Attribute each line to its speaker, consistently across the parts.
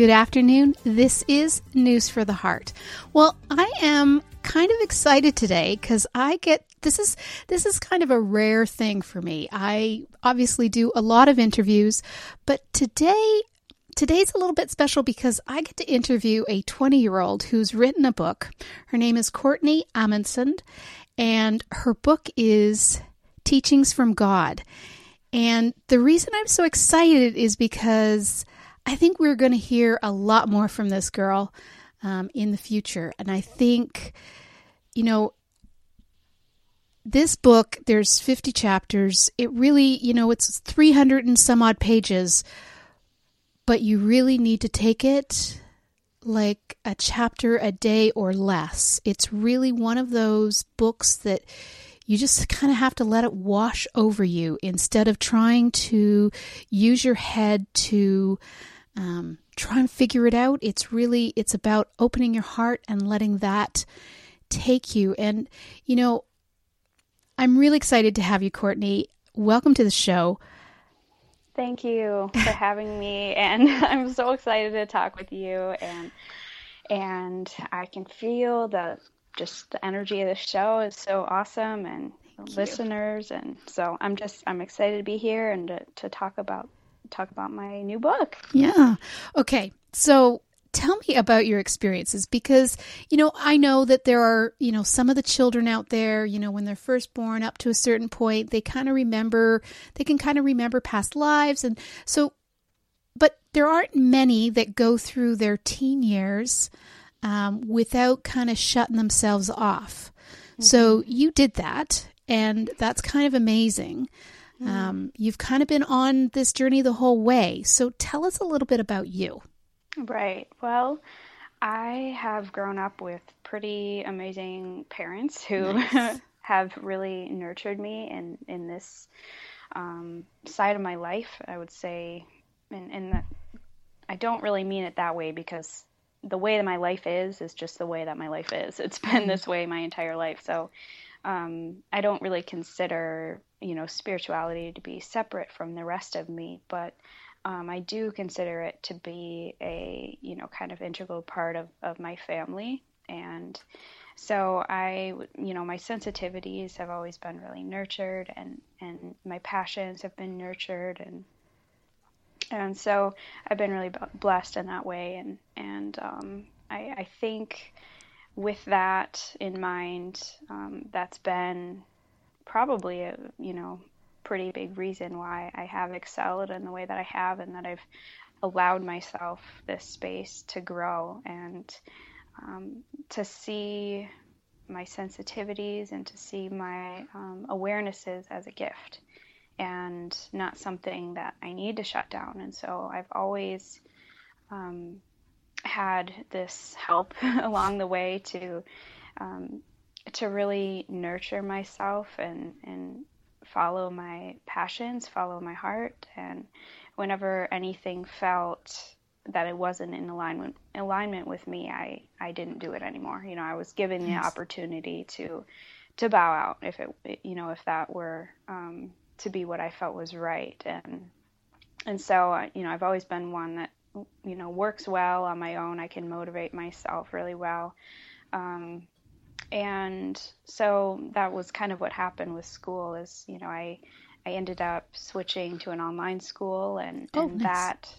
Speaker 1: good afternoon. This is News for the Heart. Well, I am kind of excited today because I get this is this is kind of a rare thing for me. I obviously do a lot of interviews, but today today's a little bit special because I get to interview a 20 year old who's written a book. Her name is Courtney Amundson, and her book is Teachings from God. And the reason I'm so excited is because I think we're going to hear a lot more from this girl um, in the future. And I think, you know, this book, there's 50 chapters. It really, you know, it's 300 and some odd pages, but you really need to take it like a chapter a day or less. It's really one of those books that you just kind of have to let it wash over you instead of trying to use your head to um, try and figure it out. It's really it's about opening your heart and letting that take you. And you know, I'm really excited to have you, Courtney. Welcome to the show.
Speaker 2: Thank you for having me, and I'm so excited to talk with you. and And I can feel the just the energy of the show is so awesome, and listeners, and so I'm just I'm excited to be here and to, to talk about talk about my new book.
Speaker 1: Yeah. Okay. So tell me about your experiences because you know i know that there are you know some of the children out there you know when they're first born up to a certain point they kind of remember they can kind of remember past lives and so but there aren't many that go through their teen years um, without kind of shutting themselves off mm-hmm. so you did that and that's kind of amazing mm-hmm. um, you've kind of been on this journey the whole way so tell us a little bit about you
Speaker 2: Right. Well, I have grown up with pretty amazing parents who nice. have really nurtured me in in this um, side of my life. I would say, and and that I don't really mean it that way because the way that my life is is just the way that my life is. It's been mm-hmm. this way my entire life. So um, I don't really consider you know spirituality to be separate from the rest of me, but um, I do consider it to be a you know kind of integral part of, of my family. And so I you know my sensitivities have always been really nurtured and and my passions have been nurtured and and so I've been really blessed in that way. And and um, I, I think with that in mind um, that's been probably a you know pretty big reason why I have excelled in the way that I have and that I've allowed myself this space to grow and um, to see my sensitivities and to see my um, awarenesses as a gift and not something that I need to shut down. And so I've always um, had this help along the way to um, to really nurture myself and and follow my passions, follow my heart, and whenever anything felt that it wasn't in alignment alignment with me, I I didn't do it anymore. You know, I was given the opportunity to to bow out if it you know if that were um, to be what I felt was right, and and so uh, you know I've always been one that you know works well on my own. I can motivate myself really well. Um, and so that was kind of what happened with school is you know i i ended up switching to an online school and oh, and nice. that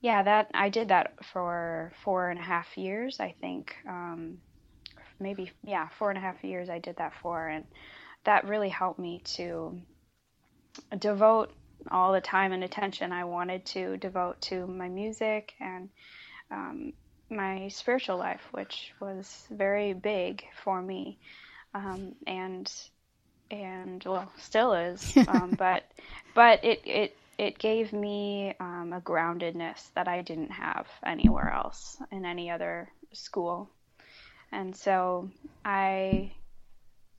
Speaker 2: yeah that i did that for four and a half years i think um, maybe yeah four and a half years i did that for and that really helped me to devote all the time and attention i wanted to devote to my music and um, my spiritual life, which was very big for me, um, and and well, still is. um, but but it it it gave me um, a groundedness that I didn't have anywhere else in any other school, and so I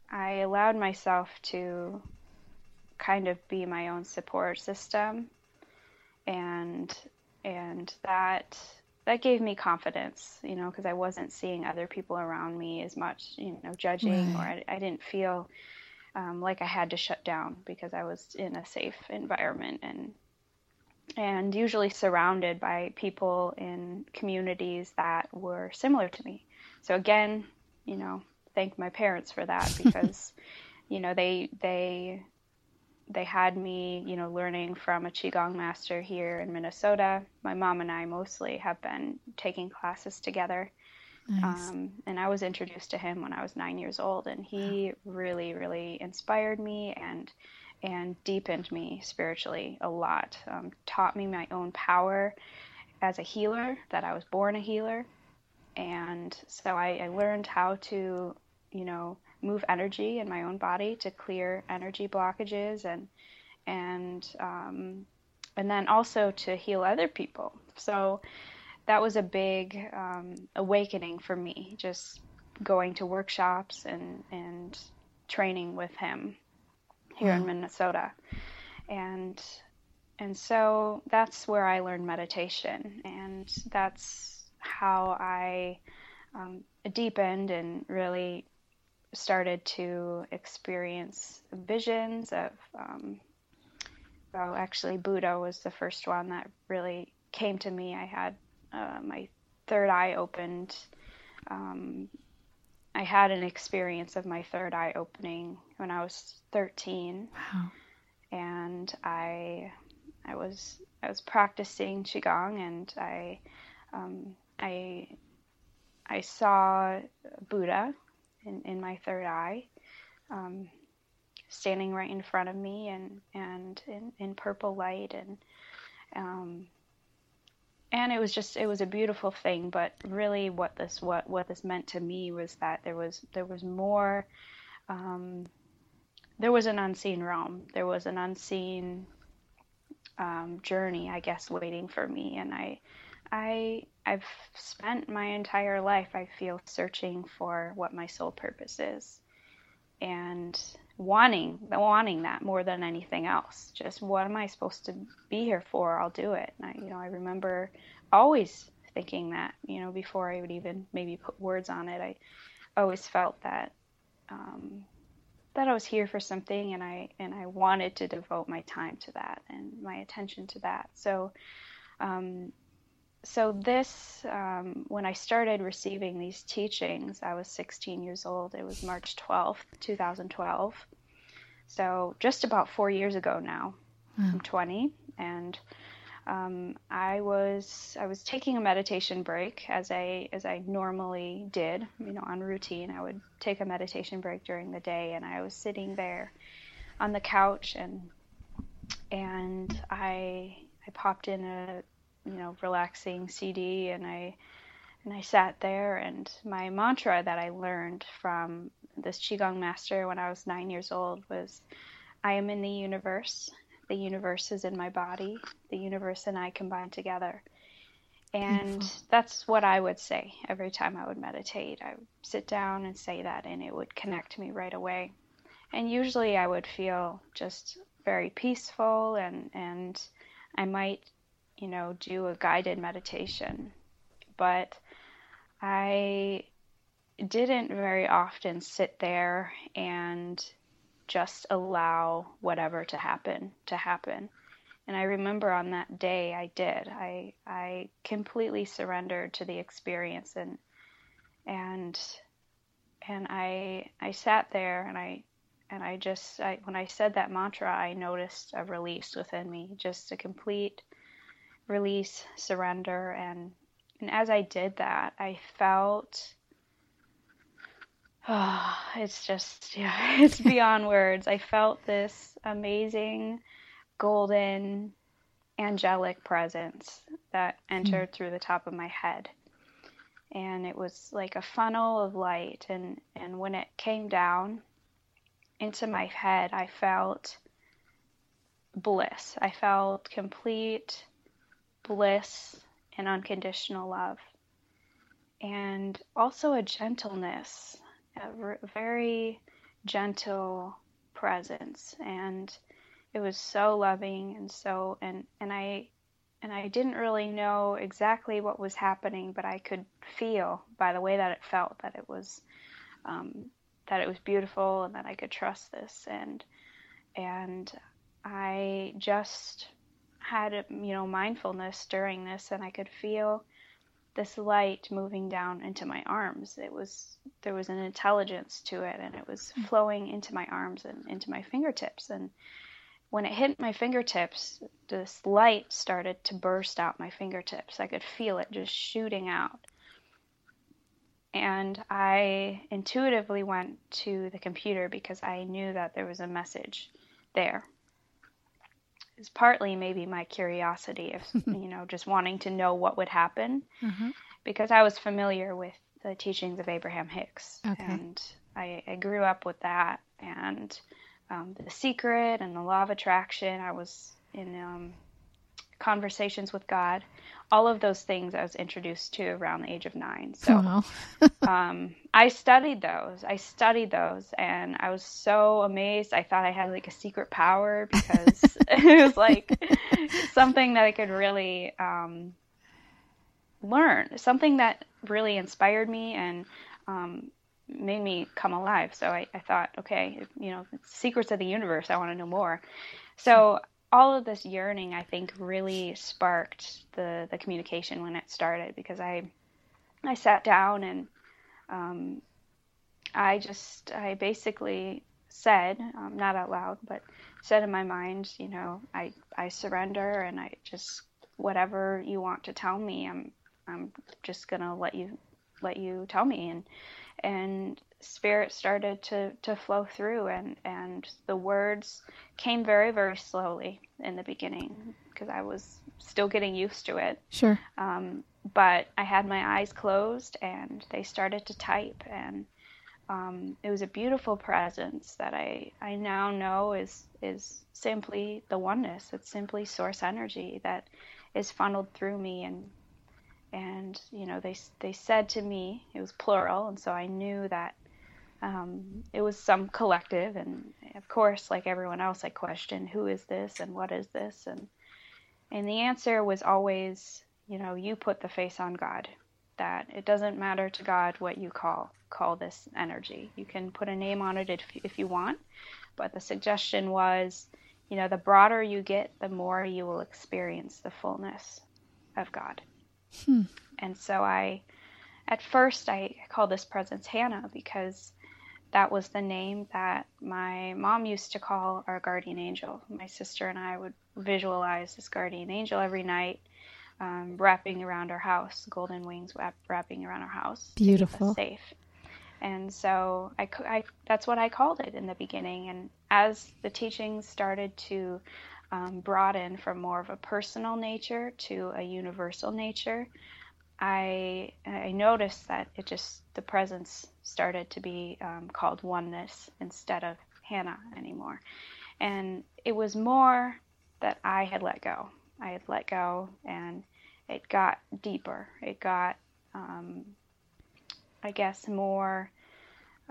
Speaker 2: I allowed myself to kind of be my own support system and and that that gave me confidence, you know, because I wasn't seeing other people around me as much, you know, judging, right. or I, I, didn't feel um, like I had to shut down because I was in a safe environment and and usually surrounded by people in communities that were similar to me. So again, you know, thank my parents for that because, you know, they they they had me, you know, learning from a qigong master here in Minnesota. My mom and I mostly have been taking classes together. Nice. Um, and I was introduced to him when I was nine years old, and he wow. really, really inspired me and and deepened me spiritually a lot. Um, taught me my own power as a healer, that I was born a healer, and so I, I learned how to, you know, move energy in my own body to clear energy blockages and and um, and then also to heal other people. So that was a big um, awakening for me, just going to workshops and and training with him here in Minnesota, and and so that's where I learned meditation, and that's how I um, deepened and really started to experience visions of, um, well, actually, Buddha was the first one that really came to me. I had uh, my third eye opened. Um, I had an experience of my third eye opening when I was 13. Wow. And I, I was I was practicing qigong, and I, um, I, I saw Buddha in, in my third eye, um, standing right in front of me and, and in, in purple light. And, um, and it was just, it was a beautiful thing. But really what this, what, what this meant to me was that there was, there was more, um, there was an unseen realm. There was an unseen um, journey, I guess, waiting for me. And I, I I've spent my entire life I feel searching for what my soul purpose is and wanting wanting that more than anything else. Just what am I supposed to be here for? I'll do it. I, you know I remember always thinking that you know before I would even maybe put words on it I always felt that um, that I was here for something and I and I wanted to devote my time to that and my attention to that. So um, so this um, when i started receiving these teachings i was 16 years old. It was march 12th 2012 so just about four years ago now. Wow. i'm 20 and um, i was i was taking a meditation break as i as i normally did you know on routine. I would take a meditation break during the day and i was sitting there on the couch and and i i popped in a you know relaxing CD and I and I sat there and my mantra that I learned from this qigong master when I was 9 years old was I am in the universe. The universe is in my body. The universe and I combine together. And Beautiful. that's what I would say every time I would meditate. I would sit down and say that and it would connect me right away. And usually I would feel just very peaceful and and I might you know, do a guided meditation. But I didn't very often sit there and just allow whatever to happen to happen. And I remember on that day I did. I I completely surrendered to the experience and and and I I sat there and I and I just I, when I said that mantra I noticed a release within me, just a complete release, surrender, and and as I did that, I felt oh, it's just yeah, it's beyond words. I felt this amazing golden angelic presence that entered mm. through the top of my head. And it was like a funnel of light and and when it came down into my head, I felt bliss. I felt complete bliss and unconditional love. and also a gentleness, a very gentle presence. And it was so loving and so and and I and I didn't really know exactly what was happening, but I could feel by the way that it felt that it was um, that it was beautiful and that I could trust this and and I just had you know mindfulness during this and I could feel this light moving down into my arms. It was there was an intelligence to it and it was hmm. flowing into my arms and into my fingertips. And when it hit my fingertips this light started to burst out my fingertips. I could feel it just shooting out. And I intuitively went to the computer because I knew that there was a message there is partly maybe my curiosity of you know just wanting to know what would happen mm-hmm. because I was familiar with the teachings of Abraham Hicks okay. and I, I, grew up with that and um, the secret and the law of attraction I was in um, conversations with God all of those things I was introduced to around the age of nine. So wow. um, I studied those. I studied those, and I was so amazed. I thought I had like a secret power because it was like something that I could really um, learn, something that really inspired me and um, made me come alive. So I, I thought, okay, you know, secrets of the universe. I want to know more. So all of this yearning, I think, really sparked the the communication when it started because I I sat down and um, I just I basically said, um, not out loud, but said in my mind, you know, I I surrender and I just whatever you want to tell me, I'm I'm just gonna let you let you tell me. And and spirit started to to flow through and and the words came very very slowly in the beginning because I was still getting used to it.
Speaker 1: Sure.
Speaker 2: Um, but I had my eyes closed and they started to type and um, it was a beautiful presence that I, I now know is is simply the oneness. It's simply source energy that is funneled through me and and you know they they said to me it was plural and so I knew that um, it was some collective, and of course, like everyone else, I questioned who is this and what is this, and and the answer was always, you know, you put the face on God. That it doesn't matter to God what you call call this energy. You can put a name on it if if you want, but the suggestion was, you know, the broader you get, the more you will experience the fullness of God. Hmm. And so I, at first, I called this presence Hannah because that was the name that my mom used to call our guardian angel. My sister and I would visualize this guardian angel every night, um, wrapping around our house, golden wings wrap, wrapping around our house.
Speaker 1: Beautiful.
Speaker 2: safe. And so I, I, that's what I called it in the beginning. And as the teachings started to um, broaden from more of a personal nature to a universal nature, I I noticed that it just the presence started to be um, called oneness instead of Hannah anymore, and it was more that I had let go. I had let go, and it got deeper. It got, um, I guess, more.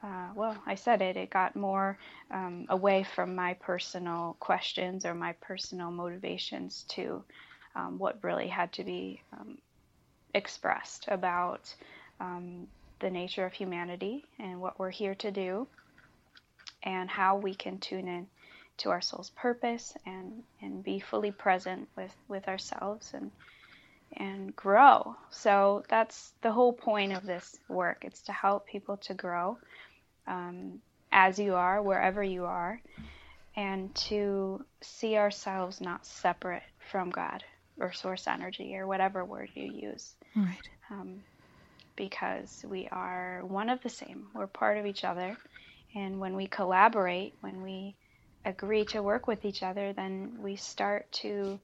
Speaker 2: Uh, well, I said it. It got more um, away from my personal questions or my personal motivations to um, what really had to be um, expressed about um, the nature of humanity and what we're here to do and how we can tune in to our soul's purpose and, and be fully present with, with ourselves and and grow. So that's the whole point of this work. It's to help people to grow um, as you are, wherever you are, and to see ourselves not separate from God or source energy or whatever word you use.
Speaker 1: Right. Um,
Speaker 2: because we are one of the same. We're part of each other. And when we collaborate, when we agree to work with each other, then we start to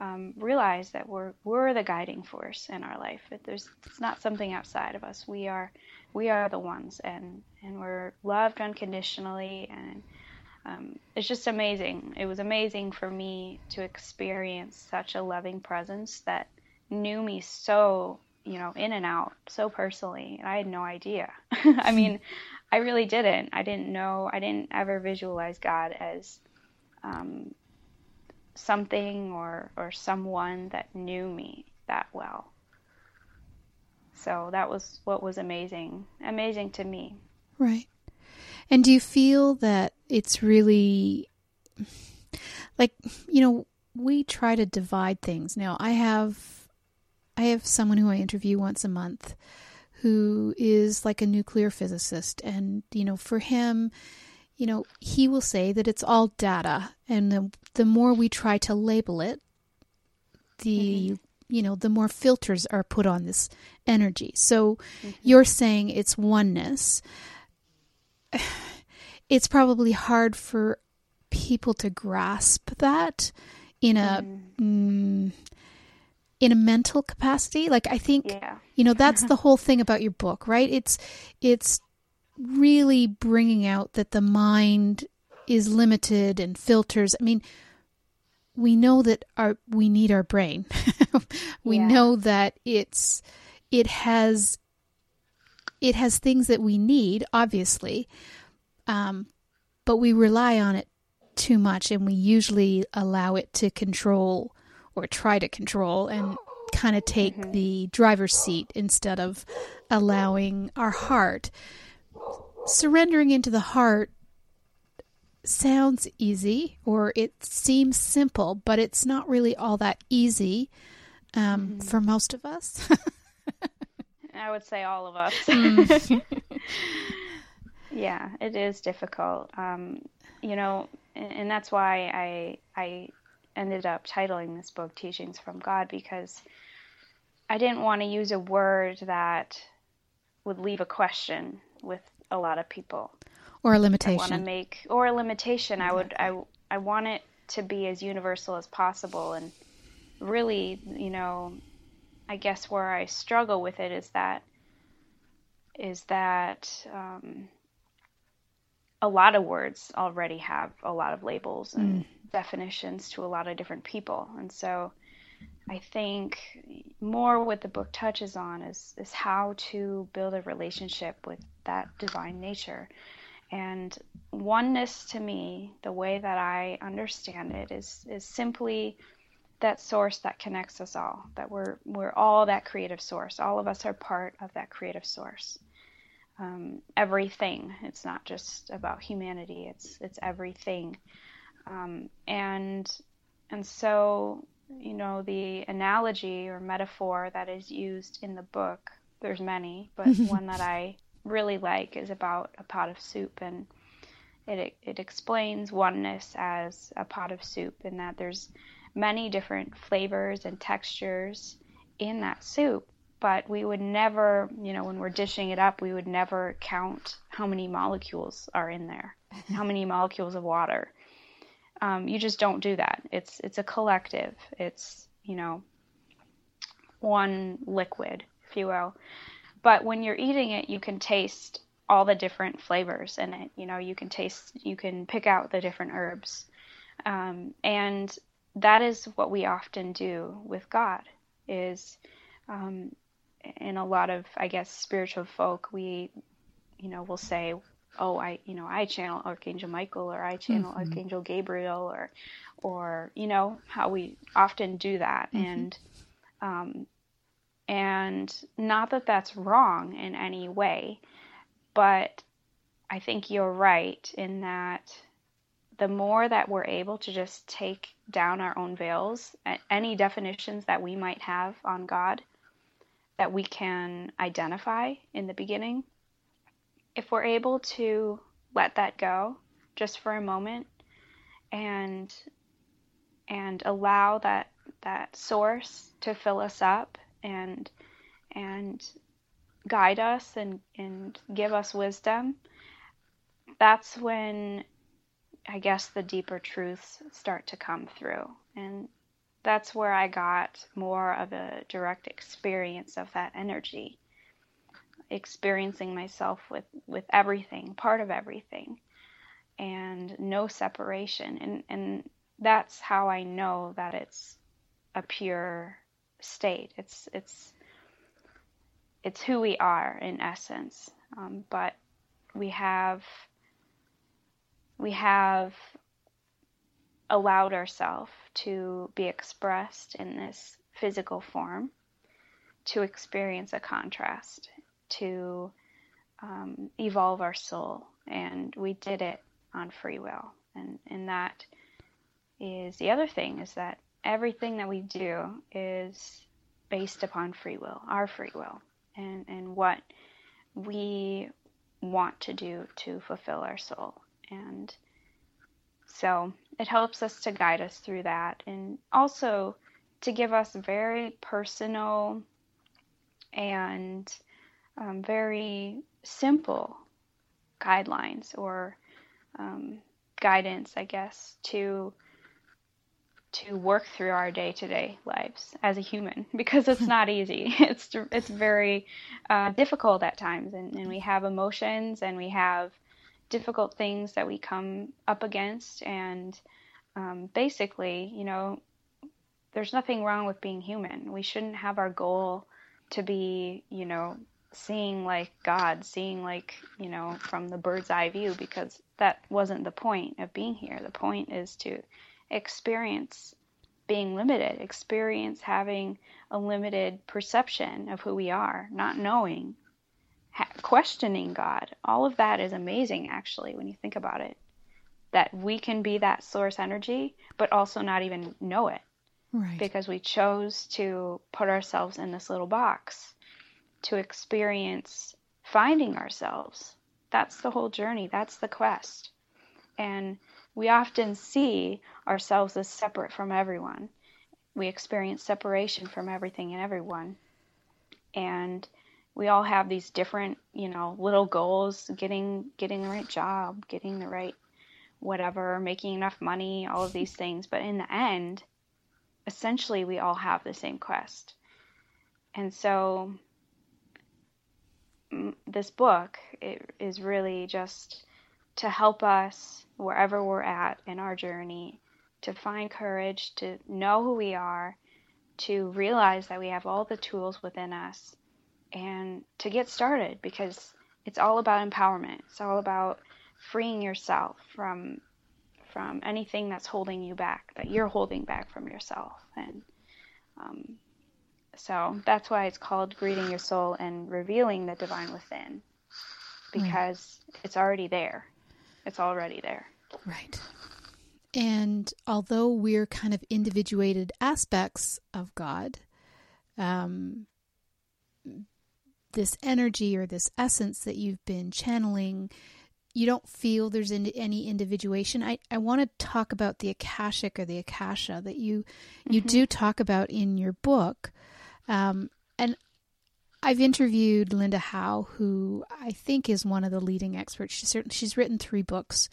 Speaker 2: um, realize that we're we're the guiding force in our life. That There's it's not something outside of us. We are we are the ones, and and we're loved unconditionally, and um, it's just amazing. It was amazing for me to experience such a loving presence that knew me so you know, in and out so personally, and I had no idea. I mean, I really didn't. I didn't know. I didn't ever visualize God as um, something or or someone that knew me that well. So that was what was amazing, amazing to me.
Speaker 1: Right. And do you feel that it's really like you know we try to divide things. Now I have I have someone who I interview once a month who is like a nuclear physicist and you know for him you know he will say that it's all data and the, the more we try to label it the mm-hmm. you know the more filters are put on this energy so mm-hmm. you're saying it's oneness it's probably hard for people to grasp that in a mm. Mm, in a mental capacity like i think yeah. you know that's the whole thing about your book right it's it's really bringing out that the mind is limited and filters i mean we know that our we need our brain we yeah. know that it's it has it has things that we need obviously um, but we rely on it too much and we usually allow it to control or try to control and kind of take mm-hmm. the driver's seat instead of allowing our heart. Surrendering into the heart sounds easy or it seems simple, but it's not really all that easy um, mm-hmm. for most of us.
Speaker 2: I would say all of us. Mm. yeah, it is difficult. Um, you know, and, and that's why I I ended up titling this book Teachings from God because I didn't want to use a word that would leave a question with a lot of people
Speaker 1: or a limitation.
Speaker 2: I want to make or a limitation. Exactly. I would I I want it to be as universal as possible and really, you know, I guess where I struggle with it is that is that um, a lot of words already have a lot of labels and mm definitions to a lot of different people. And so I think more what the book touches on is, is how to build a relationship with that divine nature. And oneness to me, the way that I understand it, is, is simply that source that connects us all, that we're, we're all that creative source. All of us are part of that creative source. Um, everything. It's not just about humanity. It's it's everything. Um, and and so you know the analogy or metaphor that is used in the book there's many but one that i really like is about a pot of soup and it, it explains oneness as a pot of soup in that there's many different flavors and textures in that soup but we would never you know when we're dishing it up we would never count how many molecules are in there how many molecules of water um, you just don't do that. It's it's a collective. It's you know one liquid, if you will. But when you're eating it, you can taste all the different flavors in it. You know, you can taste, you can pick out the different herbs, um, and that is what we often do with God. Is um, in a lot of, I guess, spiritual folk, we, you know, will say, oh i you know i channel archangel michael or i channel mm-hmm. archangel gabriel or or you know how we often do that mm-hmm. and um and not that that's wrong in any way but i think you're right in that the more that we're able to just take down our own veils any definitions that we might have on god that we can identify in the beginning. If we're able to let that go just for a moment and and allow that that source to fill us up and and guide us and and give us wisdom that's when i guess the deeper truths start to come through. And that's where i got more of a direct experience of that energy experiencing myself with with everything, part of everything, and no separation. And and that's how I know that it's a pure state. It's it's it's who we are in essence. Um, but we have we have allowed ourselves to be expressed in this physical form, to experience a contrast, to um, evolve our soul, and we did it on free will. And and that is the other thing is that everything that we do is based upon free will, our free will, and, and what we want to do to fulfill our soul. And so it helps us to guide us through that and also to give us very personal and um, very simple guidelines or um, guidance, I guess, to to work through our day-to-day lives as a human because it's not easy. It's it's very uh, difficult at times, and, and we have emotions and we have difficult things that we come up against, and um, basically, you know, there's nothing wrong with being human. We shouldn't have our goal to be, you know, seeing like God, seeing like, you know, from the bird's eye view because that wasn't the point of being here. The point is to experience being limited, experience having a limited perception of who we are, not knowing, ha- questioning God. All of that is amazing, actually, when you think about it. That we can be that source energy, but also not even know it.
Speaker 1: Right.
Speaker 2: Because we chose to put ourselves in this little box to experience finding ourselves. That's the whole journey, that's the quest. And we often see ourselves as separate from everyone. We experience separation from everything and everyone. And we all have these different, you know, little goals, getting getting the right job, getting the right whatever, making enough money, all of these things, but in the end, essentially we all have the same quest. And so mm, this book is really just to help us wherever we're at in our journey to find courage, to know who we are, to realize that we have all the tools within us, and to get started because it's all about empowerment. It's all about freeing yourself from from anything that's holding you back, that you're holding back from yourself, and um, so that's why it's called greeting your soul and revealing the divine within, because right. it's already there. It's already there.
Speaker 1: Right. And although we're kind of individuated aspects of God, um, this energy or this essence that you've been channeling, you don't feel there's any individuation. I, I want to talk about the Akashic or the Akasha that you you mm-hmm. do talk about in your book. Um, and I've interviewed Linda Howe, who I think is one of the leading experts. She's certainly, she's written three books.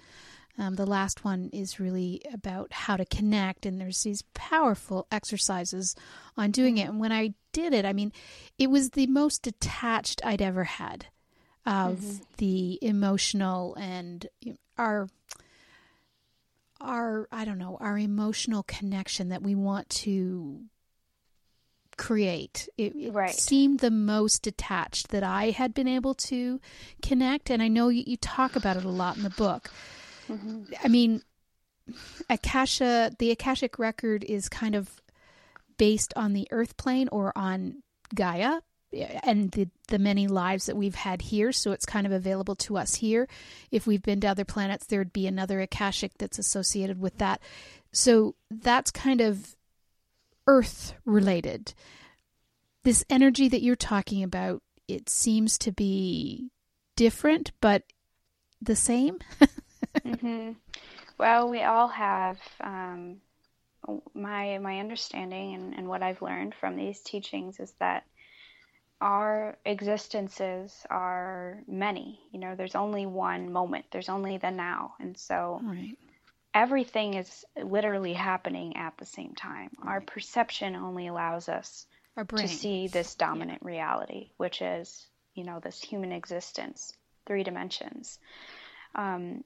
Speaker 1: Um, the last one is really about how to connect, and there's these powerful exercises on doing it. And when I did it, I mean, it was the most detached I'd ever had of mm-hmm. the emotional and our our I don't know our emotional connection that we want to create. It, it right. seemed the most detached that I had been able to connect. And I know you, you talk about it a lot in the book. Mm-hmm. I mean, Akasha, the Akashic record is kind of based on the earth plane or on Gaia and the, the many lives that we've had here. So it's kind of available to us here. If we've been to other planets, there'd be another Akashic that's associated with that. So that's kind of earth related. This energy that you're talking about, it seems to be different, but the same.
Speaker 2: mm-hmm. Well, we all have um, my my understanding and, and what I've learned from these teachings is that our existences are many. You know, there's only one moment. There's only the now, and so right everything is literally happening at the same time. Right. Our perception only allows us to see this dominant yeah. reality, which is, you know, this human existence, three dimensions. Um,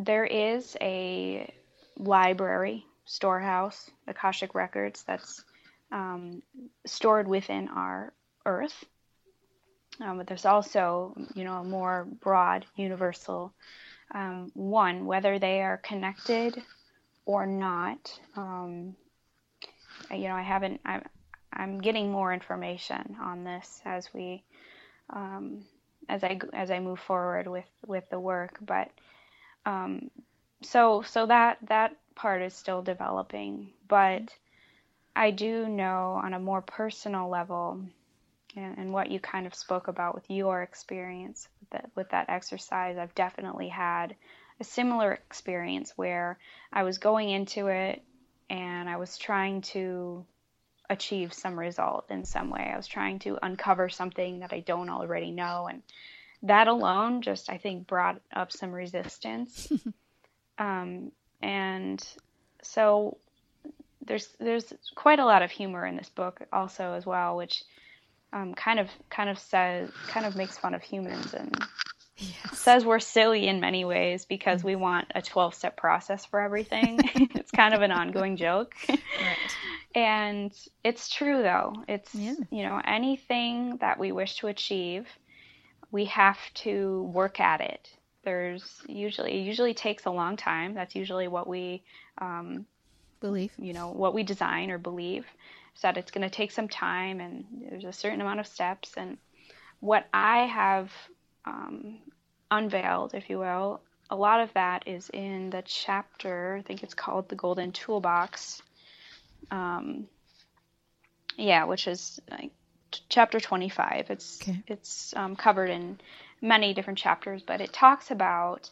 Speaker 2: there is a library, storehouse, Akashic Records, that's um, stored within our earth. Um, but there's also, you know, a more broad, universal um, one, whether they are connected or not. Um, you know, I haven't. I'm, I'm getting more information on this as we, um, as I as I move forward with with the work. But um, so so that that part is still developing. But I do know on a more personal level and, and what you kind of spoke about with your experience with that, with that exercise, I've definitely had a similar experience where I was going into it and I was trying to achieve some result in some way. I was trying to uncover something that I don't already know. And that alone just, I think, brought up some resistance. um, and so there's there's quite a lot of humor in this book also as well, which um, kind of kind of says kind of makes fun of humans and yes. says we're silly in many ways because we want a 12 step process for everything. it's kind of an ongoing joke. Right. And it's true though. It's yeah. you know anything that we wish to achieve, we have to work at it. There's usually it usually takes a long time. That's usually what we um,
Speaker 1: believe.
Speaker 2: You know what we design or believe is that it's going to take some time and there's a certain amount of steps. And what I have um, unveiled, if you will, a lot of that is in the chapter, I think it's called The Golden Toolbox. Um, yeah, which is like chapter 25. It's okay. it's um, covered in many different chapters, but it talks about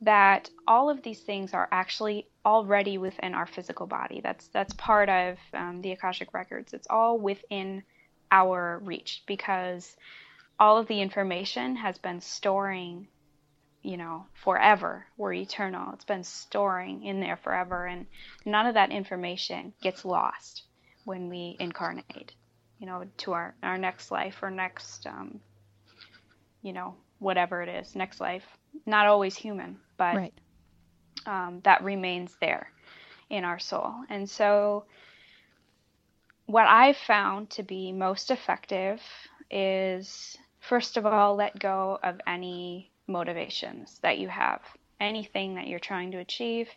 Speaker 2: that all of these things are actually already within our physical body. That's that's part of um, the akashic records. It's all within our reach because all of the information has been storing, you know, forever. We're eternal. It's been storing in there forever, and none of that information gets lost when we incarnate, you know, to our our next life or next, um, you know, whatever it is, next life. Not always human but right. um, that remains there in our soul. And so, what I've found to be most effective is first of all, let go of any motivations that you have. Anything that you're trying to achieve,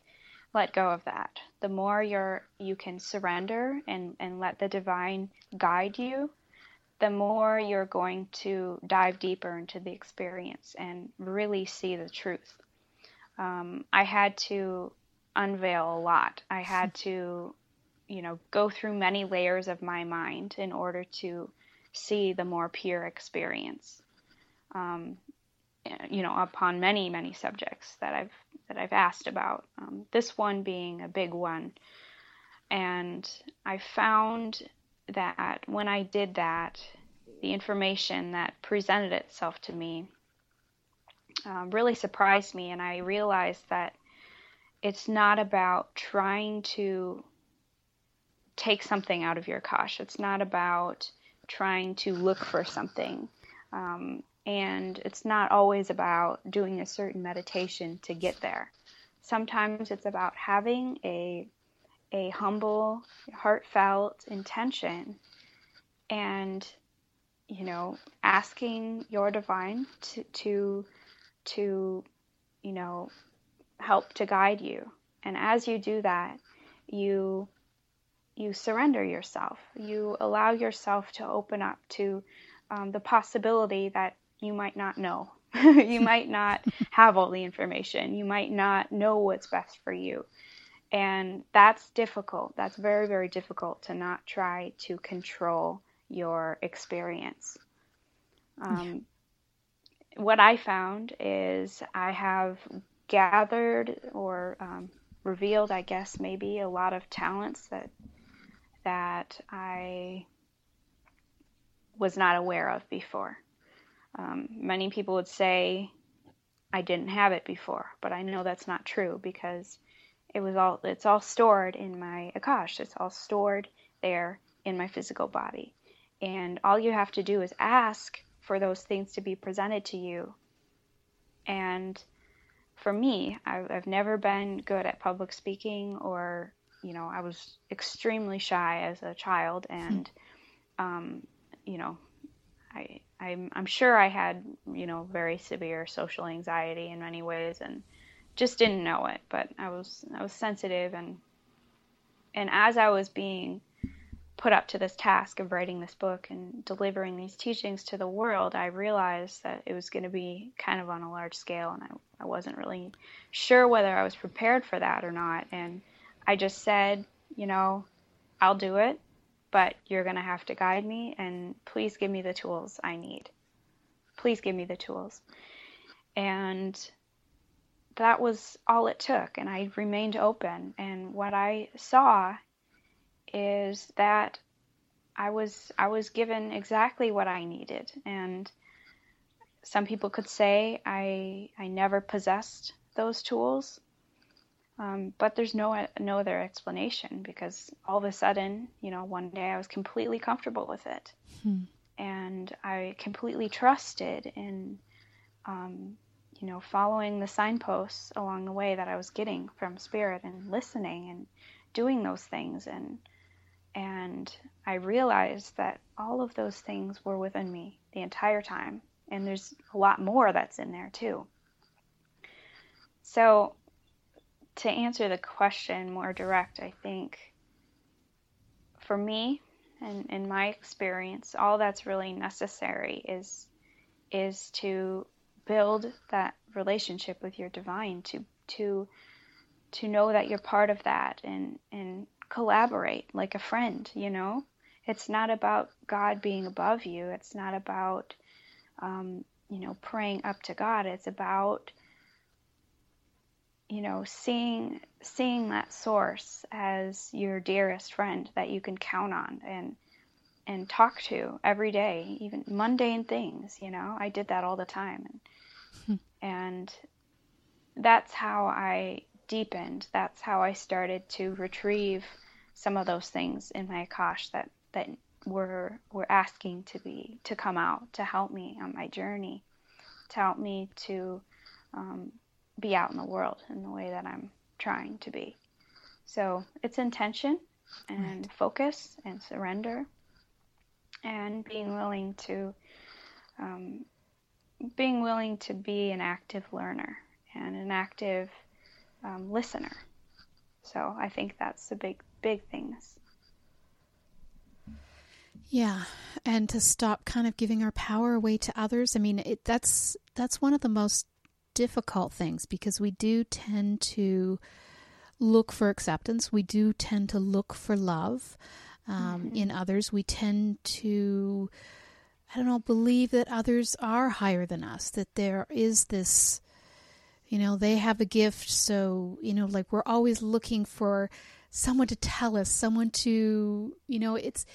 Speaker 2: let go of that. The more you're you can surrender and, and let the divine guide you, the more you're going to dive deeper into the experience and really see the truth um, I had to unveil a lot. I had to, you know, go through many layers of my mind in order to see the more pure experience. Um, you know, upon many many subjects that I've that I've asked about. Um, this one being a big one, and I found that when I did that, the information that presented itself to me um, really surprised me, and I realized that it's not about trying to take something out of your akash. It's not about trying to look for something. Um, and it's not always about doing a certain meditation to get there. Sometimes it's about having a a humble, heartfelt intention and you know, asking your divine to, to to, you know, help to guide you. And as you do that, you you surrender yourself. You allow yourself to open up to um, the possibility that you might not know. you might not have all the information. You might not know what's best for you. And that's difficult. That's very, very difficult to not try to control your experience. Um, what I found is I have gathered or um, revealed, I guess, maybe a lot of talents that that I was not aware of before. Um, many people would say I didn't have it before, but I know that's not true because it was all it's all stored in my akash. It's all stored there in my physical body, and all you have to do is ask for those things to be presented to you. And for me, I've, I've never been good at public speaking, or, you know, I was extremely shy as a child, and, um, you know, I I'm I'm sure I had you know very severe social anxiety in many ways and just didn't know it. But I was I was sensitive and and as I was being put up to this task of writing this book and delivering these teachings to the world, I realized that it was going to be kind of on a large scale, and I, I wasn't really sure whether I was prepared for that or not. And I just said, you know, I'll do it, but you're going to have to guide me, and please give me the tools I need. Please give me the tools. And that was all it took, and I remained open. And what I saw is that I was I was given exactly what I needed, and some people could say I I never possessed those tools, um, but there's no no other explanation because all of a sudden, you know, one day I was completely comfortable with it, hmm. and I completely trusted in, um, you know, following the signposts along the way that I was getting from Spirit and listening and doing those things and and I realized that all of those things were within me the entire time. And there's a lot more that's in there too. So, to answer the question more direct, I think for me and in my experience, all that's really necessary is is to build that relationship with your divine, to to to know that you're part of that and and collaborate like a friend, you know? It's not about God being above you. It's not about, um, you know, praying up to God. It's about, you know, seeing seeing that source as your dearest friend that you can count on and and talk to every day, even mundane things. You know, I did that all the time, and, hmm. and that's how I deepened. That's how I started to retrieve some of those things in my akash that that were were asking to be to come out to help me on my journey, to help me to um, be out in the world in the way that I'm trying to be. So it's intention and right. focus and surrender and being willing to um, being willing to be an active learner and an active um, listener. So I think that's the big big things.
Speaker 1: Yeah, and to stop kind of giving our power away to others. I mean, it, that's that's one of the most difficult things because we do tend to look for acceptance. We do tend to look for love um, mm-hmm. in others. We tend to, I don't know, believe that others are higher than us. That there is this, you know, they have a gift. So you know, like we're always looking for someone to tell us, someone to, you know, it's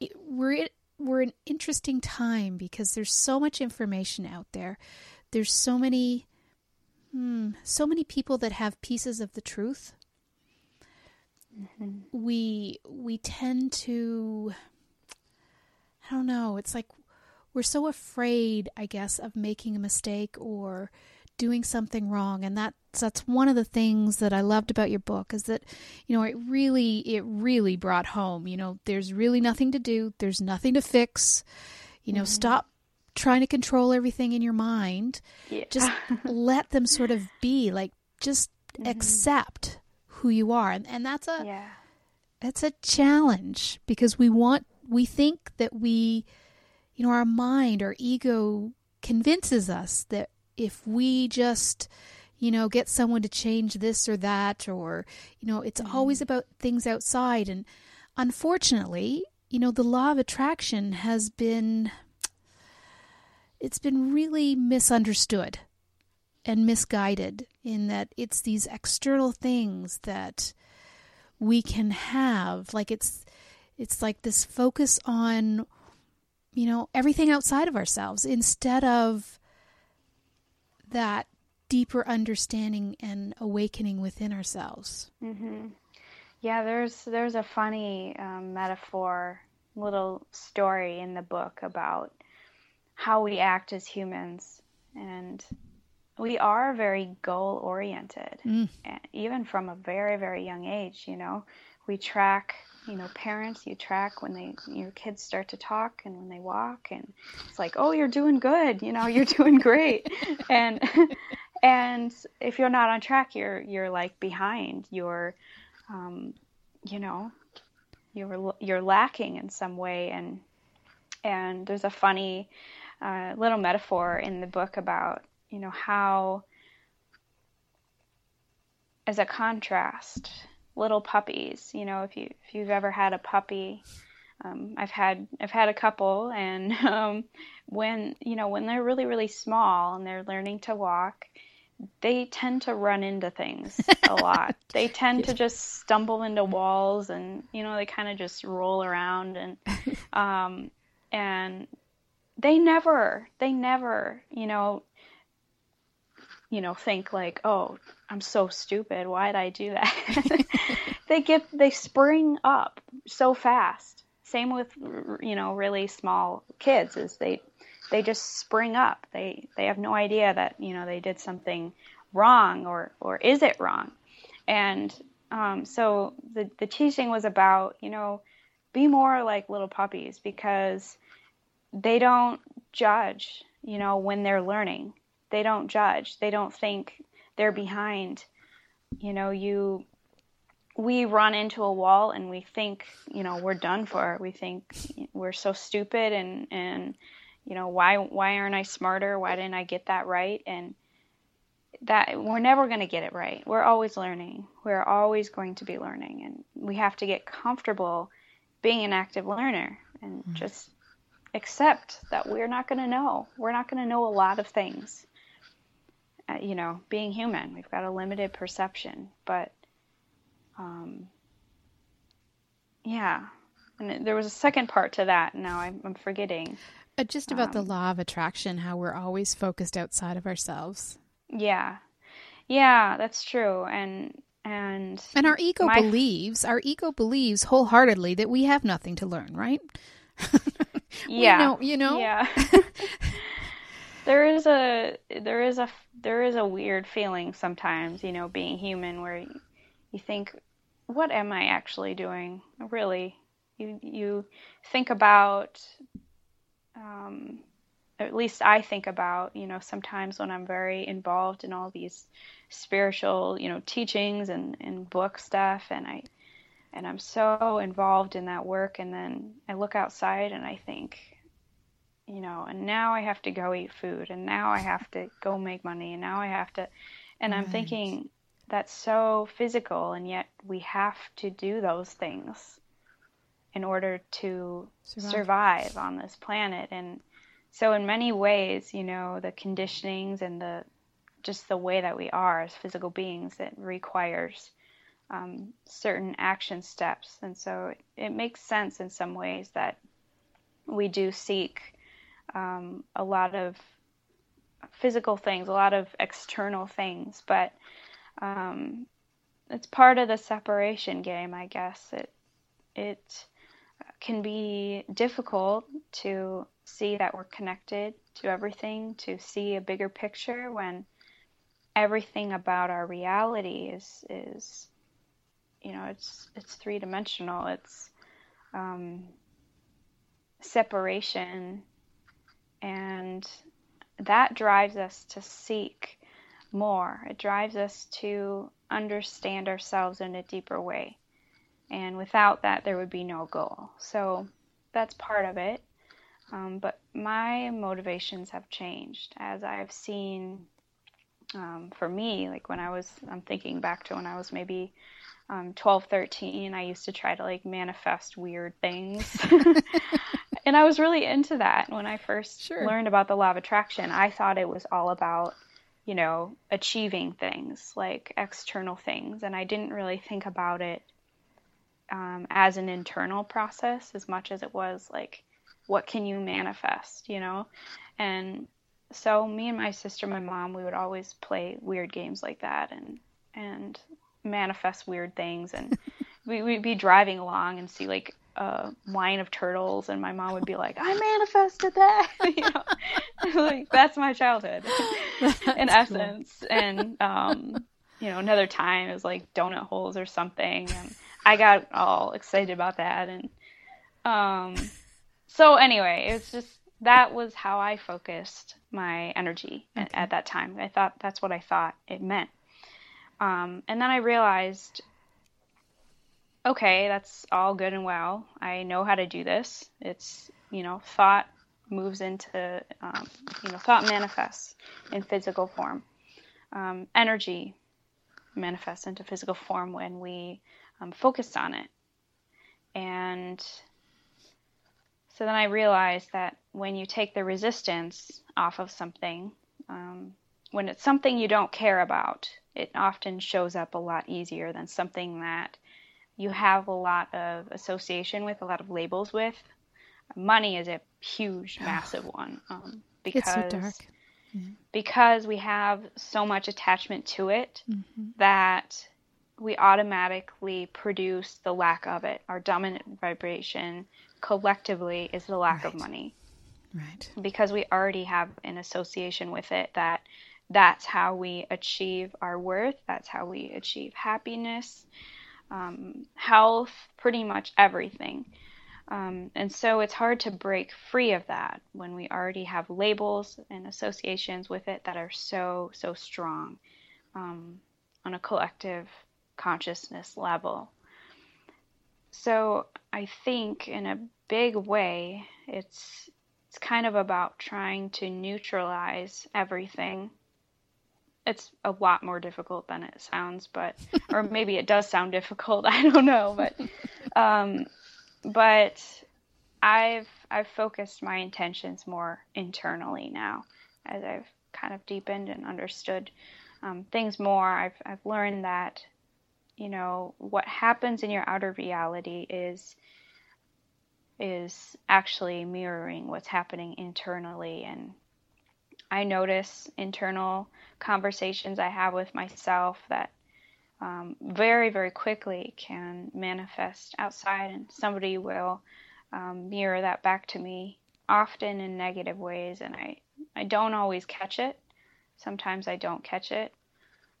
Speaker 1: it, we're we're an interesting time because there's so much information out there. There's so many so many people that have pieces of the truth. Mm-hmm. We we tend to I don't know, it's like we're so afraid, I guess, of making a mistake or doing something wrong and that's that's one of the things that I loved about your book is that you know it really it really brought home you know there's really nothing to do there's nothing to fix you know mm-hmm. stop trying to control everything in your mind yeah. just let them sort of be like just mm-hmm. accept who you are and, and that's a yeah. that's a challenge because we want we think that we you know our mind our ego convinces us that if we just you know get someone to change this or that or you know it's mm-hmm. always about things outside and unfortunately you know the law of attraction has been it's been really misunderstood and misguided in that it's these external things that we can have like it's it's like this focus on you know everything outside of ourselves instead of that deeper understanding and awakening within ourselves.
Speaker 2: Mm-hmm. Yeah, there's there's a funny um, metaphor, little story in the book about how we act as humans, and we are very goal oriented, mm. even from a very very young age. You know, we track you know, parents, you track when they your kids start to talk and when they walk, and it's like, oh, you're doing good, you know, you're doing great, and and if you're not on track, you're you're like behind. You're, um, you know, you're you're lacking in some way, and and there's a funny uh, little metaphor in the book about you know how as a contrast little puppies you know if you if you've ever had a puppy um, I've had I've had a couple and um, when you know when they're really really small and they're learning to walk they tend to run into things a lot. they tend to just stumble into walls and you know they kind of just roll around and um and they never they never, you know you know think like, "Oh, I'm so stupid. Why did I do that?" they get they spring up so fast. Same with you know really small kids is they they just spring up. They they have no idea that you know they did something wrong or or is it wrong? And um, so the the teaching was about you know be more like little puppies because they don't judge. You know when they're learning, they don't judge. They don't think they're behind. You know you we run into a wall and we think you know we're done for we think we're so stupid and and you know why why aren't i smarter why didn't i get that right and that we're never going to get it right we're always learning we're always going to be learning and we have to get comfortable being an active learner and mm-hmm. just accept that we're not going to know we're not going to know a lot of things uh, you know being human we've got a limited perception but um yeah and there was a second part to that now i'm, I'm forgetting
Speaker 1: uh, just about um, the law of attraction, how we're always focused outside of ourselves.
Speaker 2: Yeah. Yeah, that's true. And and
Speaker 1: and our ego my... believes, our ego believes wholeheartedly that we have nothing to learn, right?
Speaker 2: yeah.
Speaker 1: Know, you know.
Speaker 2: Yeah. there is a there is a there is a weird feeling sometimes, you know, being human where you, you think what am I actually doing? Really? You you think about um, at least I think about, you know, sometimes when I'm very involved in all these spiritual, you know, teachings and, and book stuff and I and I'm so involved in that work and then I look outside and I think, you know, and now I have to go eat food and now I have to go make money and now I have to and right. I'm thinking that's so physical and yet we have to do those things in order to survive. survive on this planet. And so, in many ways, you know, the conditionings and the just the way that we are as physical beings, it requires um, certain action steps. And so, it, it, makes sense in some ways that we do seek um, a lot of physical things, a lot of external things, but um, it's part of the separation game, I guess. It it can be difficult to see that we're connected to everything, to see a bigger picture when everything about our reality is is you know it's it's three dimensional. It's um, separation, and that drives us to seek more. It drives us to understand ourselves in a deeper way. And without that, there would be no goal. So that's part of it. Um, but my motivations have changed as I've seen, um, for me, like when I was, I'm thinking back to when I was maybe um, 12, 13, I used to try to like manifest weird things. and I was really into that when I first sure. learned about the law of attraction. I thought it was all about, you know, achieving things, like external things. And I didn't really think about it um, as an internal process as much as it was like what can you manifest you know and so me and my sister my mom we would always play weird games like that and and manifest weird things and we, would be driving along and see like a line of turtles and my mom would be like i manifested that you know like that's my childhood that's in essence and um you know another time is like donut holes or something and I got all excited about that, and um, so anyway, it's just that was how I focused my energy okay. at, at, that time. I thought that's what I thought it meant. Um, and then I realized, okay, that's all good and well. I know how to do this. It's you know, thought moves into um, you know, thought manifests in physical form. Um, energy manifests into physical form when we um, focus on it. And so then I realized that when you take the resistance off of something, um, when it's something you don't care about, it often shows up a lot easier than something that you have a lot of association with, a lot of labels with. Money is a huge, massive one um, because
Speaker 1: it's so dark.
Speaker 2: because we have so much attachment to it mm-hmm. that we automatically produce the lack of it. Our dominant vibration collectively is the lack right. of money.
Speaker 1: Right.
Speaker 2: Because we already have an association with it that that's how we achieve our worth, that's how we achieve happiness, um, health, pretty much everything. Um, and so it's hard to break free of that when we already have labels and associations with it that are so, so strong um, on a collective consciousness level. So I think in a big way, it's it's kind of about trying to neutralize everything. It's a lot more difficult than it sounds, but or maybe it does sound difficult. I don't know, but um, but I've I've focused my intentions more internally now as I've kind of deepened and understood um, things more. I've I've learned that you know what happens in your outer reality is is actually mirroring what's happening internally and I notice internal conversations I have with myself that um, very, very quickly can manifest outside, and somebody will um, mirror that back to me, often in negative ways, and I, I don't always catch it. Sometimes I don't catch it.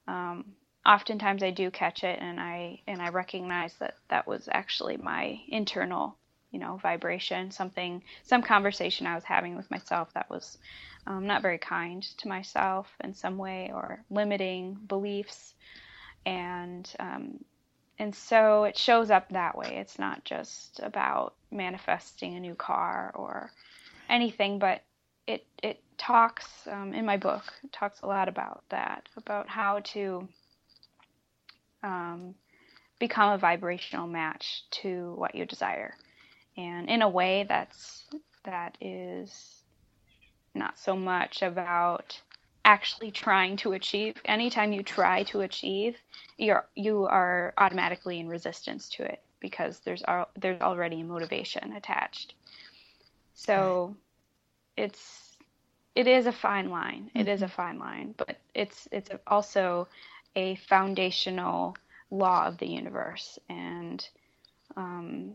Speaker 2: Um, oftentimes I do catch it and I and I recognize that that was actually my internal you know vibration something some conversation I was having with myself that was um, not very kind to myself in some way or limiting beliefs. And um, and so it shows up that way. It's not just about manifesting a new car or anything but it it talks um, in my book talks a lot about that about how to um, become a vibrational match to what you desire, and in a way that's that is not so much about actually trying to achieve. Anytime you try to achieve, you're you are automatically in resistance to it because there's there's already a motivation attached. So it's it is a fine line. It mm-hmm. is a fine line, but it's it's also a foundational law of the universe and um,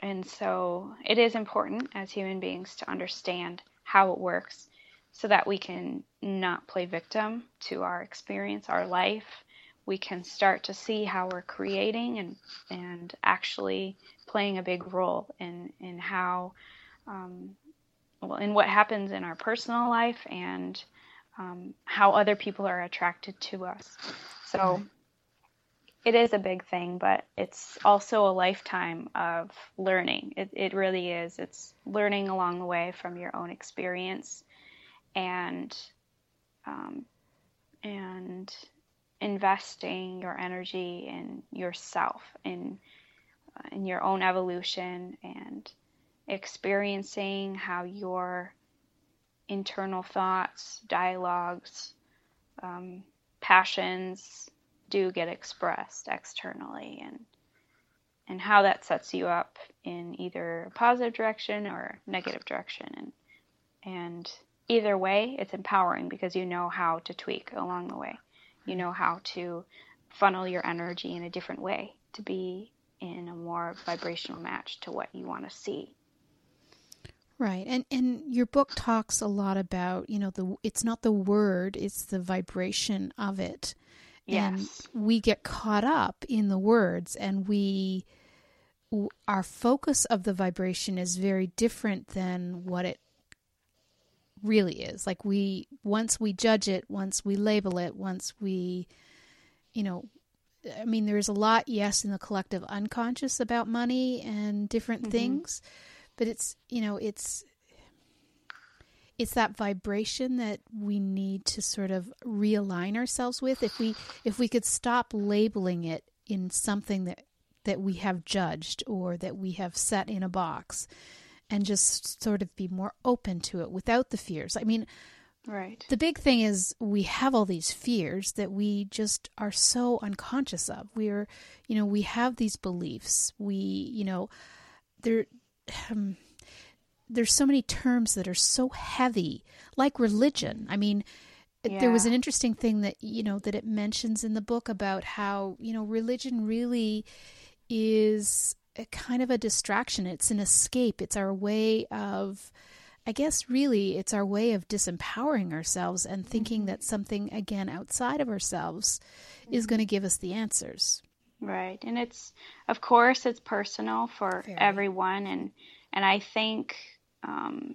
Speaker 2: and so it is important as human beings to understand how it works so that we can not play victim to our experience, our life. We can start to see how we're creating and, and actually playing a big role in, in how, um, well, in what happens in our personal life and um, how other people are attracted to us. So it is a big thing, but it's also a lifetime of learning. It, it really is. It's learning along the way from your own experience and um, and investing your energy in yourself, in uh, in your own evolution, and experiencing how your internal thoughts, dialogues, um, passions do get expressed externally and and how that sets you up in either a positive direction or negative direction and and either way it's empowering because you know how to tweak along the way you know how to funnel your energy in a different way to be in a more vibrational match to what you want to see
Speaker 1: Right. And and your book talks a lot about, you know, the it's not the word, it's the vibration of it.
Speaker 2: Yes.
Speaker 1: And we get caught up in the words and we our focus of the vibration is very different than what it really is. Like we once we judge it, once we label it, once we you know I mean there's a lot yes in the collective unconscious about money and different mm-hmm. things, but it's you know it's it's that vibration that we need to sort of realign ourselves with if we if we could stop labeling it in something that that we have judged or that we have set in a box and just sort of be more open to it without the fears. I mean,
Speaker 2: right.
Speaker 1: The big thing is we have all these fears that we just are so unconscious of. We're, you know, we have these beliefs. We, you know, there um, there's so many terms that are so heavy, like religion. I mean, yeah. there was an interesting thing that you know that it mentions in the book about how you know religion really is a kind of a distraction. It's an escape. It's our way of, I guess, really, it's our way of disempowering ourselves and thinking mm-hmm. that something again outside of ourselves mm-hmm. is going to give us the answers.
Speaker 2: Right, and it's of course it's personal for Very. everyone, and and I think um,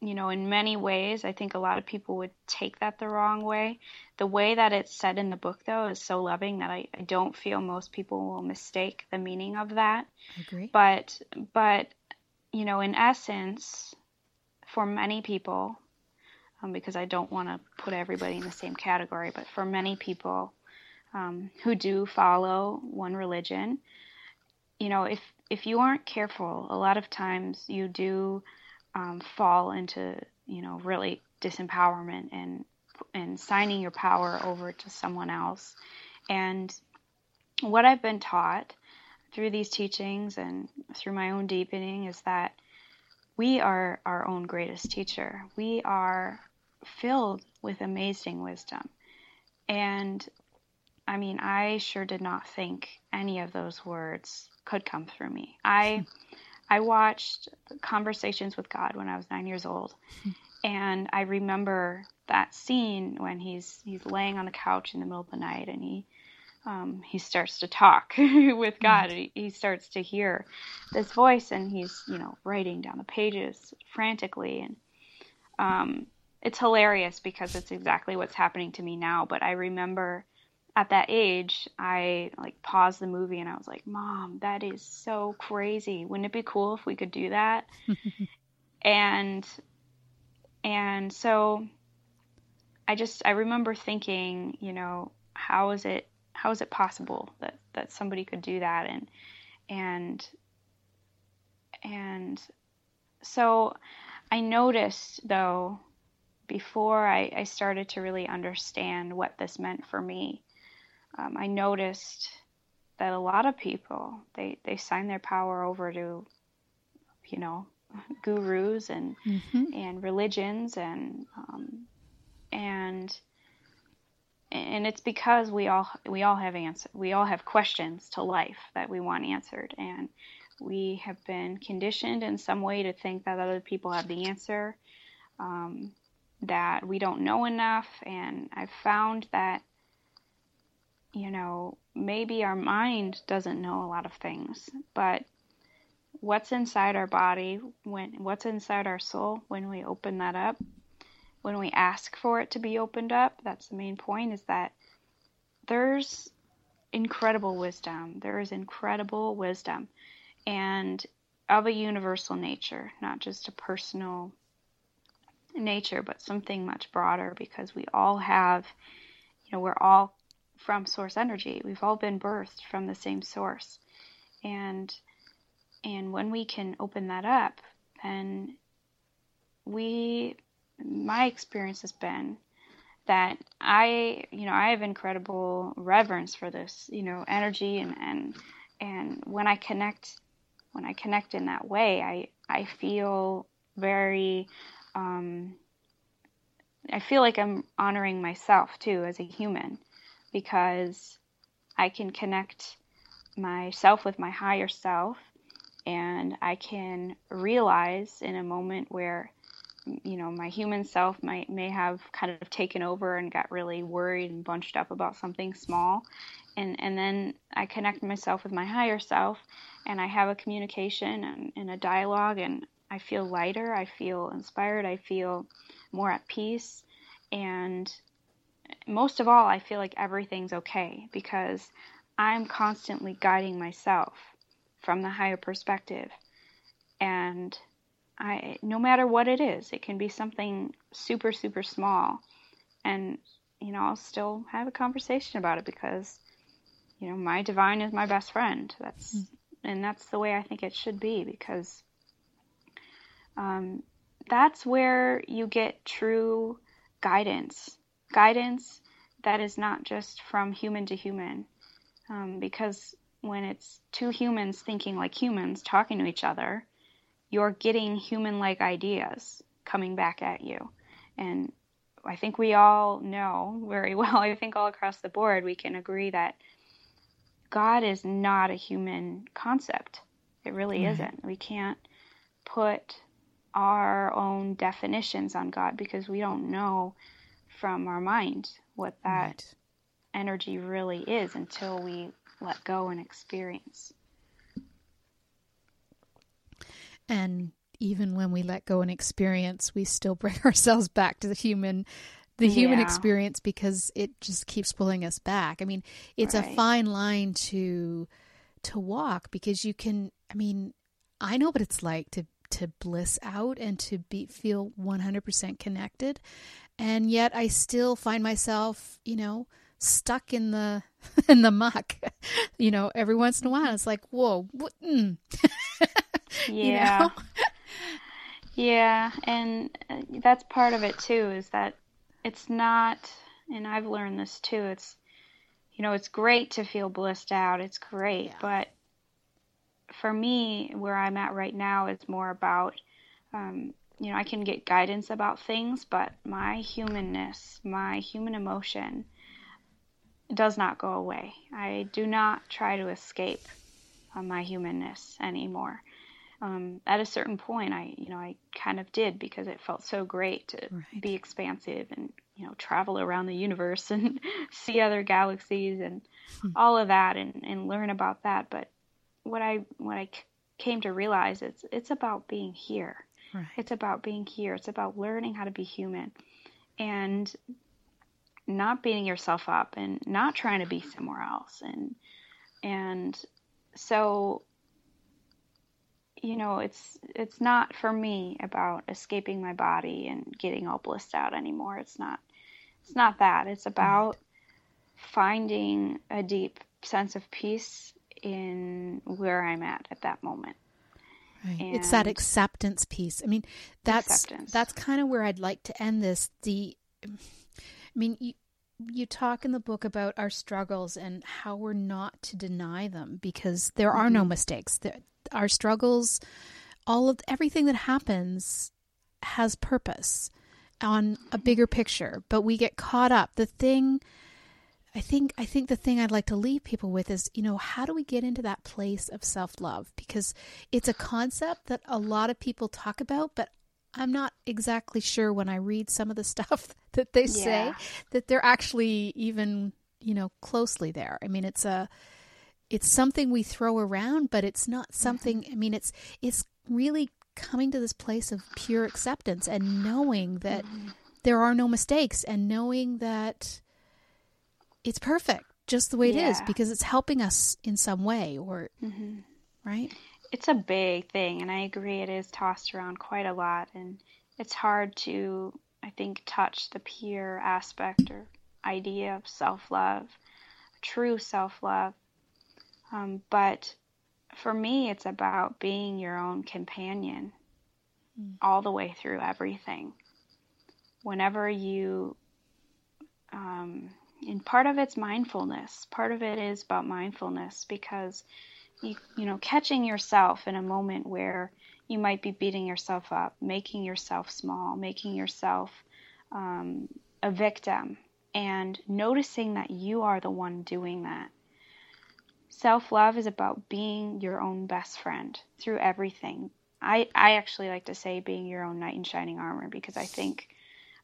Speaker 2: you know, in many ways, I think a lot of people would take that the wrong way. The way that it's said in the book, though, is so loving that I, I don't feel most people will mistake the meaning of that.
Speaker 1: I agree.
Speaker 2: But, but, you know, in essence, for many people, um, because I don't want to put everybody in the same category, but for many people um, who do follow one religion, you know, if if you aren't careful, a lot of times you do um, fall into you know really disempowerment and and signing your power over to someone else. And what I've been taught through these teachings and through my own deepening is that we are our own greatest teacher. We are filled with amazing wisdom. And I mean, I sure did not think any of those words could come through me. I I watched Conversations with God when I was 9 years old. And I remember that scene when he's he's laying on the couch in the middle of the night and he um, he starts to talk with God. Mm-hmm. He, he, starts to hear this voice, and he's you know writing down the pages frantically, and um, it's hilarious because it's exactly what's happening to me now. But I remember at that age, I like paused the movie and I was like, "Mom, that is so crazy. Wouldn't it be cool if we could do that?" and and so I just I remember thinking, you know, how is it how is it possible that that somebody could do that and and and so I noticed though before I, I started to really understand what this meant for me um, I noticed that a lot of people they they sign their power over to, you know, gurus and mm-hmm. and religions and um, and and it's because we all we all have answer we all have questions to life that we want answered and we have been conditioned in some way to think that other people have the answer um, that we don't know enough and i've found that you know, maybe our mind doesn't know a lot of things, but what's inside our body, when what's inside our soul when we open that up, when we ask for it to be opened up, that's the main point is that there's incredible wisdom. There is incredible wisdom and of a universal nature, not just a personal nature, but something much broader because we all have, you know, we're all from source energy. We've all been birthed from the same source. And and when we can open that up, then we my experience has been that I, you know, I have incredible reverence for this, you know, energy and and and when I connect when I connect in that way, I I feel very um, I feel like I'm honoring myself too as a human because I can connect myself with my higher self and I can realize in a moment where you know, my human self might may have kind of taken over and got really worried and bunched up about something small. And and then I connect myself with my higher self and I have a communication and, and a dialogue and I feel lighter, I feel inspired, I feel more at peace and most of all, I feel like everything's okay because I'm constantly guiding myself from the higher perspective. And I no matter what it is, it can be something super super small and you know, I'll still have a conversation about it because you know, my divine is my best friend. That's mm. and that's the way I think it should be because um, that's where you get true guidance. Guidance that is not just from human to human. Um, because when it's two humans thinking like humans talking to each other, you're getting human like ideas coming back at you. And I think we all know very well, I think all across the board, we can agree that God is not a human concept. It really right. isn't. We can't put our own definitions on God because we don't know from our mind what that right. energy really is until we let go and experience.
Speaker 1: And even when we let go and experience, we still bring ourselves back to the human the human yeah. experience because it just keeps pulling us back. I mean, it's right. a fine line to to walk because you can I mean, I know what it's like to to bliss out and to be feel 100% connected and yet I still find myself, you know, stuck in the in the muck. you know, every once in a while, it's like, whoa, what? Mm.
Speaker 2: yeah, yeah, and uh, that's part of it too. Is that it's not, and I've learned this too. It's you know, it's great to feel blissed out. It's great, yeah. but for me, where I'm at right now is more about um, you know, I can get guidance about things, but my humanness, my human emotion does not go away. I do not try to escape uh, my humanness anymore. Um, at a certain point, I, you know, I kind of did because it felt so great to right. be expansive and, you know, travel around the universe and see other galaxies and hmm. all of that and, and learn about that. But what I, what I came to realize is it's about being here Right. It's about being here. It's about learning how to be human and not beating yourself up and not trying to be somewhere else. And and so you know it's it's not for me about escaping my body and getting all blissed out anymore. It's not it's not that. It's about finding a deep sense of peace in where i'm at at that moment
Speaker 1: Right. It's that acceptance piece. I mean, that's acceptance. that's kind of where I'd like to end this. The, I mean, you you talk in the book about our struggles and how we're not to deny them because there are mm-hmm. no mistakes. our struggles, all of everything that happens, has purpose on a bigger picture. But we get caught up. The thing I think I think the thing I'd like to leave people with is, you know, how do we get into that place of self-love? Because it's a concept that a lot of people talk about, but I'm not exactly sure when I read some of the stuff that they say yeah. that they're actually even, you know, closely there. I mean, it's a it's something we throw around, but it's not something I mean, it's it's really coming to this place of pure acceptance and knowing that mm-hmm. there are no mistakes and knowing that it's perfect just the way it yeah. is because it's helping us in some way or mm-hmm. right
Speaker 2: it's a big thing and i agree it is tossed around quite a lot and it's hard to i think touch the pure aspect or idea of self-love true self-love um, but for me it's about being your own companion mm. all the way through everything whenever you um, and part of it's mindfulness. Part of it is about mindfulness because you you know catching yourself in a moment where you might be beating yourself up, making yourself small, making yourself um, a victim, and noticing that you are the one doing that. Self love is about being your own best friend through everything. I I actually like to say being your own knight in shining armor because I think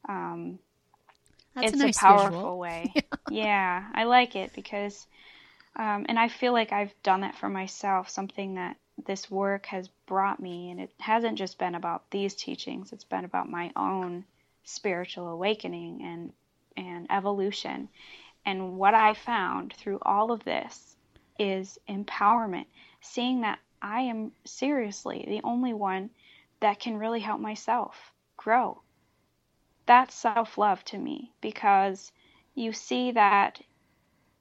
Speaker 2: um, it's a, nice a powerful visual. way. yeah. yeah, I like it because, um, and I feel like I've done that for myself. Something that this work has brought me, and it hasn't just been about these teachings. It's been about my own spiritual awakening and and evolution. And what I found through all of this is empowerment, seeing that I am seriously the only one that can really help myself grow. That's self love to me because you see that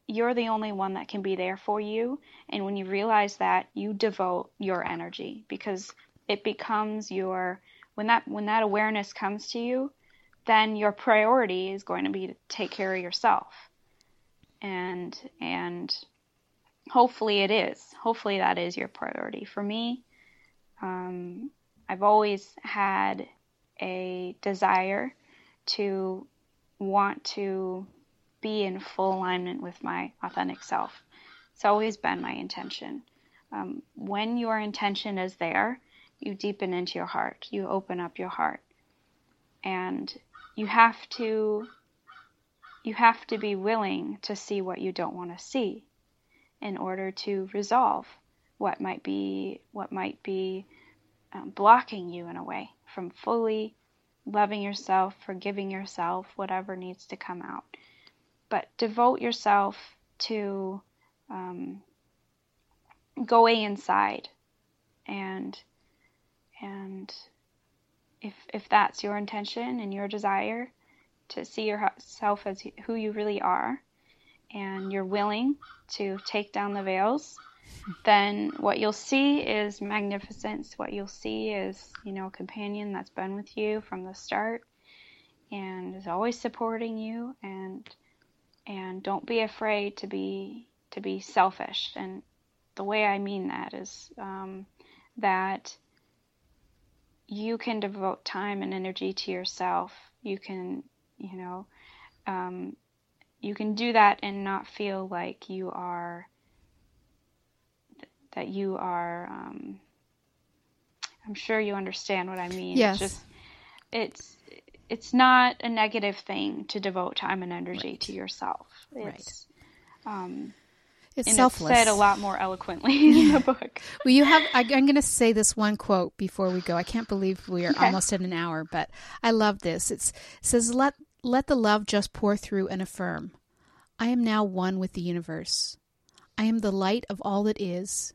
Speaker 2: you're the only one that can be there for you. And when you realize that, you devote your energy because it becomes your when that when that awareness comes to you, then your priority is going to be to take care of yourself. And and hopefully it is. Hopefully that is your priority. For me, um, I've always had a desire to want to be in full alignment with my authentic self. It's always been my intention. Um, when your intention is there, you deepen into your heart, you open up your heart, and you have to you have to be willing to see what you don't want to see in order to resolve what might be what might be um, blocking you in a way from fully loving yourself, forgiving yourself, whatever needs to come out. But devote yourself to um, going inside and and if if that's your intention and your desire to see yourself as who you really are and you're willing to take down the veils, then what you'll see is magnificence. What you'll see is, you know, a companion that's been with you from the start and is always supporting you and and don't be afraid to be to be selfish and the way I mean that is um, that you can devote time and energy to yourself. You can, you know, um, you can do that and not feel like you are that you are um, I'm sure you understand what I mean.
Speaker 1: Yes.
Speaker 2: It's just it's it's not a negative thing to devote time and energy right. to yourself. It's
Speaker 1: right.
Speaker 2: um
Speaker 1: it's selfless.
Speaker 2: It's said a lot more eloquently in the book.
Speaker 1: well, you have. I, am going to say this one quote before we go. I can't believe we are okay. almost at an hour, but I love this. It's, it says, "Let let the love just pour through and affirm. I am now one with the universe. I am the light of all that is,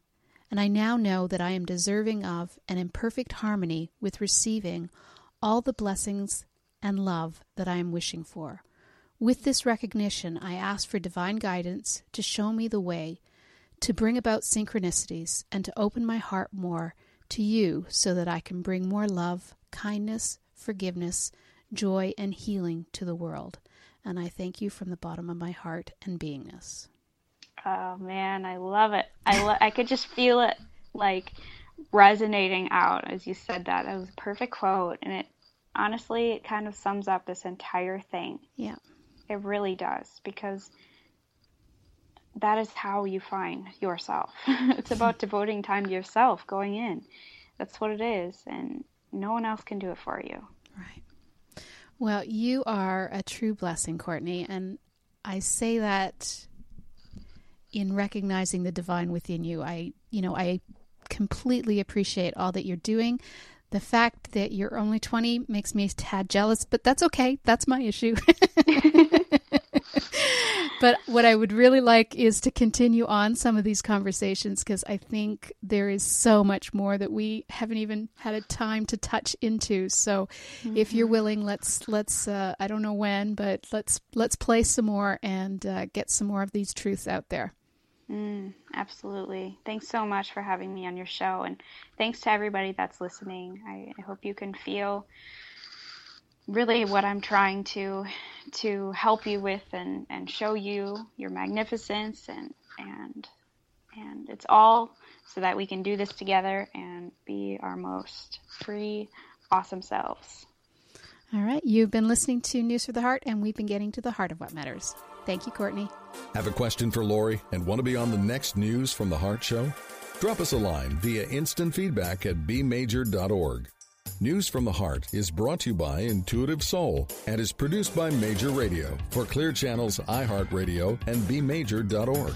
Speaker 1: and I now know that I am deserving of and in perfect harmony with receiving all the blessings and love that I am wishing for. With this recognition, I ask for divine guidance to show me the way, to bring about synchronicities, and to open my heart more to you so that I can bring more love, kindness, forgiveness, joy, and healing to the world and I thank you from the bottom of my heart and beingness.
Speaker 2: Oh man, I love it. I lo- I could just feel it like resonating out as you said that. That was a perfect quote, and it honestly it kind of sums up this entire thing.
Speaker 1: Yeah,
Speaker 2: it really does because that is how you find yourself. it's about devoting time to yourself, going in. That's what it is, and no one else can do it for you.
Speaker 1: Right. Well, you are a true blessing, Courtney, and I say that in recognizing the divine within you. I, you know, I completely appreciate all that you're doing. The fact that you're only 20 makes me a tad jealous, but that's okay. That's my issue. but what I would really like is to continue on some of these conversations because I think there is so much more that we haven't even had a time to touch into. So, mm-hmm. if you're mm-hmm. willing, let's let's uh, I don't know when, but let's let's play some more and uh, get some more of these truths out there.
Speaker 2: Mm, absolutely. Thanks so much for having me on your show, and thanks to everybody that's listening. I, I hope you can feel really what I'm trying to to help you with and, and show you your magnificence and and and it's all so that we can do this together and be our most free, awesome selves.
Speaker 1: All right, you've been listening to News for the Heart, and we've been getting to the heart of what matters. Thank you, Courtney.
Speaker 3: Have a question for Laurie and want to be on the next News from the Heart show? Drop us a line via instant feedback at bmajor.org. News from the Heart is brought to you by Intuitive Soul and is produced by Major Radio for Clear Channels, iHeartRadio, and bmajor.org.